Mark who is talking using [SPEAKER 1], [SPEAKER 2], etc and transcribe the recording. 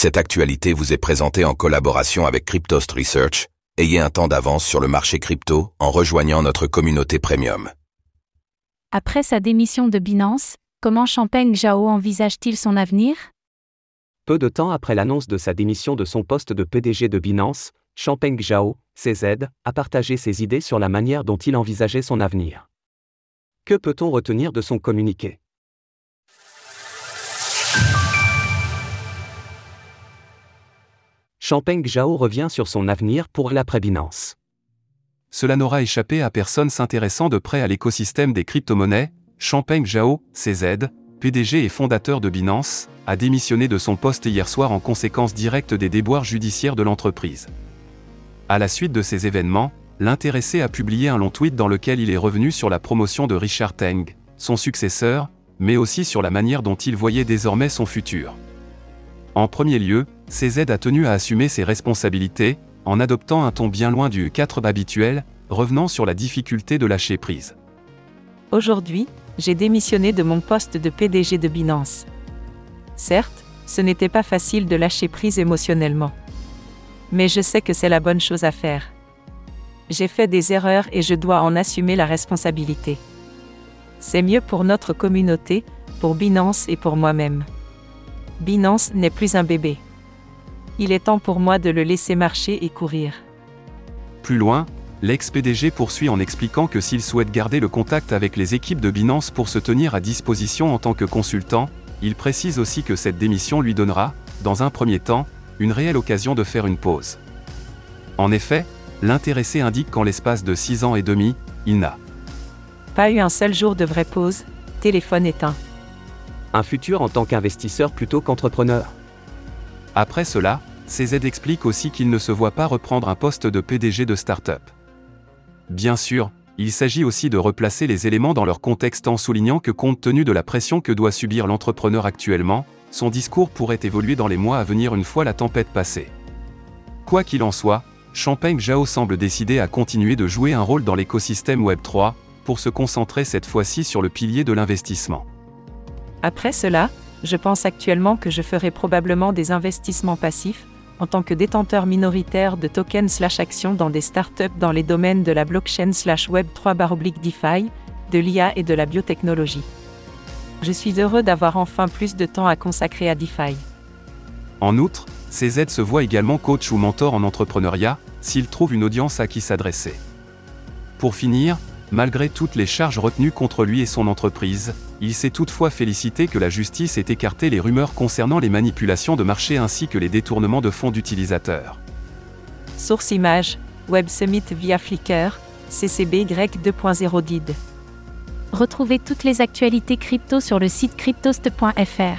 [SPEAKER 1] Cette actualité vous est présentée en collaboration avec Cryptost Research. Ayez un temps d'avance sur le marché crypto en rejoignant notre communauté premium.
[SPEAKER 2] Après sa démission de Binance, comment Champagne Zhao envisage-t-il son avenir?
[SPEAKER 3] Peu de temps après l'annonce de sa démission de son poste de PDG de Binance, Champagne Zhao, CZ, a partagé ses idées sur la manière dont il envisageait son avenir. Que peut-on retenir de son communiqué? Champagne Zhao revient sur son avenir pour l'après-Binance.
[SPEAKER 4] Cela n'aura échappé à personne s'intéressant de près à l'écosystème des crypto-monnaies. Champagne Zhao, CZ, PDG et fondateur de Binance, a démissionné de son poste hier soir en conséquence directe des déboires judiciaires de l'entreprise. À la suite de ces événements, l'intéressé a publié un long tweet dans lequel il est revenu sur la promotion de Richard Teng, son successeur, mais aussi sur la manière dont il voyait désormais son futur. En premier lieu, CZ a tenu à assumer ses responsabilités, en adoptant un ton bien loin du 4 habituel, revenant sur la difficulté de lâcher prise.
[SPEAKER 5] Aujourd'hui, j'ai démissionné de mon poste de PDG de Binance. Certes, ce n'était pas facile de lâcher prise émotionnellement. Mais je sais que c'est la bonne chose à faire. J'ai fait des erreurs et je dois en assumer la responsabilité. C'est mieux pour notre communauté, pour Binance et pour moi-même. Binance n'est plus un bébé. Il est temps pour moi de le laisser marcher et courir.
[SPEAKER 4] Plus loin, l'ex-PDG poursuit en expliquant que s'il souhaite garder le contact avec les équipes de Binance pour se tenir à disposition en tant que consultant, il précise aussi que cette démission lui donnera, dans un premier temps, une réelle occasion de faire une pause. En effet, l'intéressé indique qu'en l'espace de six ans et demi, il n'a
[SPEAKER 5] pas eu un seul jour de vraie pause, téléphone éteint
[SPEAKER 3] un futur en tant qu'investisseur plutôt qu'entrepreneur.
[SPEAKER 4] Après cela, CZ explique aussi qu'il ne se voit pas reprendre un poste de PDG de start-up. Bien sûr, il s'agit aussi de replacer les éléments dans leur contexte en soulignant que compte tenu de la pression que doit subir l'entrepreneur actuellement, son discours pourrait évoluer dans les mois à venir une fois la tempête passée. Quoi qu'il en soit, Champagne Jao semble décidé à continuer de jouer un rôle dans l'écosystème Web3, pour se concentrer cette fois-ci sur le pilier de l'investissement.
[SPEAKER 5] Après cela, je pense actuellement que je ferai probablement des investissements passifs, en tant que détenteur minoritaire de tokens slash actions dans des startups dans les domaines de la blockchain slash web 3 DeFi, de l'IA et de la biotechnologie. Je suis heureux d'avoir enfin plus de temps à consacrer à DeFi.
[SPEAKER 4] En outre, CZ se voit également coach ou mentor en entrepreneuriat, s'il trouve une audience à qui s'adresser. Pour finir, Malgré toutes les charges retenues contre lui et son entreprise, il s'est toutefois félicité que la justice ait écarté les rumeurs concernant les manipulations de marché ainsi que les détournements de fonds d'utilisateurs.
[SPEAKER 5] Source image, Web Summit via Flickr, CCBY 2.0 DID.
[SPEAKER 2] Retrouvez toutes les actualités crypto sur le site cryptost.fr.